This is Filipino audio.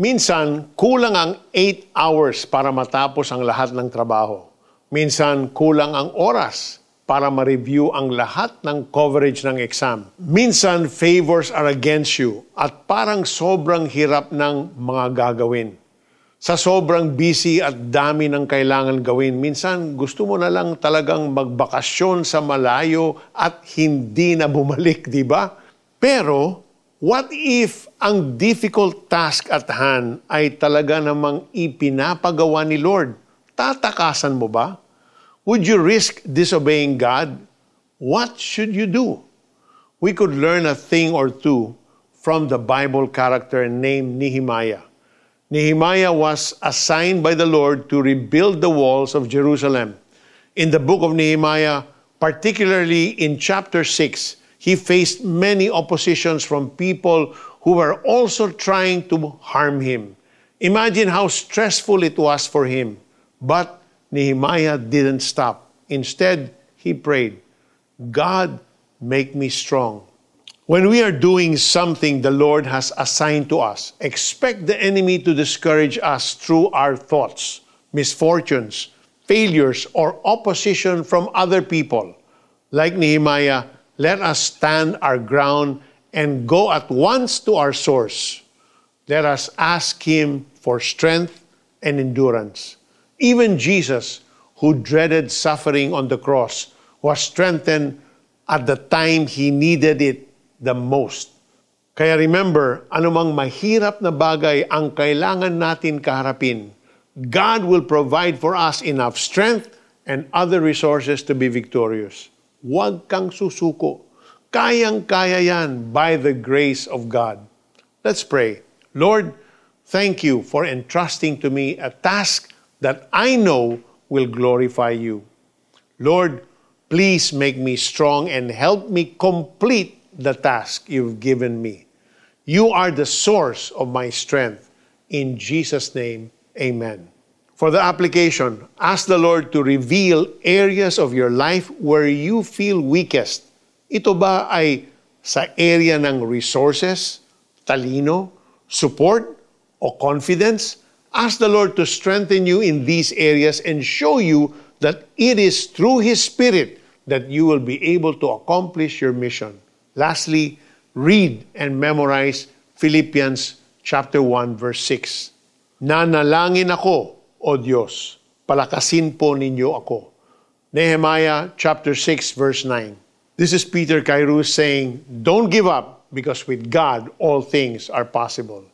Minsan, kulang ang 8 hours para matapos ang lahat ng trabaho. Minsan, kulang ang oras para ma-review ang lahat ng coverage ng exam. Minsan, favors are against you at parang sobrang hirap ng mga gagawin. Sa sobrang busy at dami ng kailangan gawin, minsan gusto mo na lang talagang magbakasyon sa malayo at hindi na bumalik, di ba? Pero, What if ang difficult task at hand ay talaga namang ipinapagawa ni Lord? Tatakasan mo ba? Would you risk disobeying God? What should you do? We could learn a thing or two from the Bible character named Nehemiah. Nehemiah was assigned by the Lord to rebuild the walls of Jerusalem. In the book of Nehemiah, particularly in chapter 6, he faced many oppositions from people who were also trying to harm him. Imagine how stressful it was for him. But Nehemiah didn't stop. Instead, he prayed, God, make me strong. When we are doing something the Lord has assigned to us, expect the enemy to discourage us through our thoughts, misfortunes, failures, or opposition from other people. Like Nehemiah, let us stand our ground and go at once to our source. Let us ask Him for strength and endurance. Even Jesus, who dreaded suffering on the cross, was strengthened at the time he needed it the most. Kaya remember, anumang mahirap na bagay ang kailangan natin kaharapin, God will provide for us enough strength and other resources to be victorious. Huwag kang susuko. Kayang-kaya yan by the grace of God. Let's pray. Lord, thank you for entrusting to me a task that I know will glorify you. Lord, please make me strong and help me complete the task you've given me. You are the source of my strength. In Jesus' name, amen. For the application, ask the Lord to reveal areas of your life where you feel weakest. Ito ba ay sa area ng resources, talino, support, o confidence? Ask the Lord to strengthen you in these areas and show you that it is through His Spirit that you will be able to accomplish your mission. Lastly, read and memorize Philippians chapter 1 verse 6. Nanalangin ako o Diyos, palakasin po ninyo ako. Nehemiah chapter 6 verse 9. This is Peter Kairos saying, don't give up because with God all things are possible.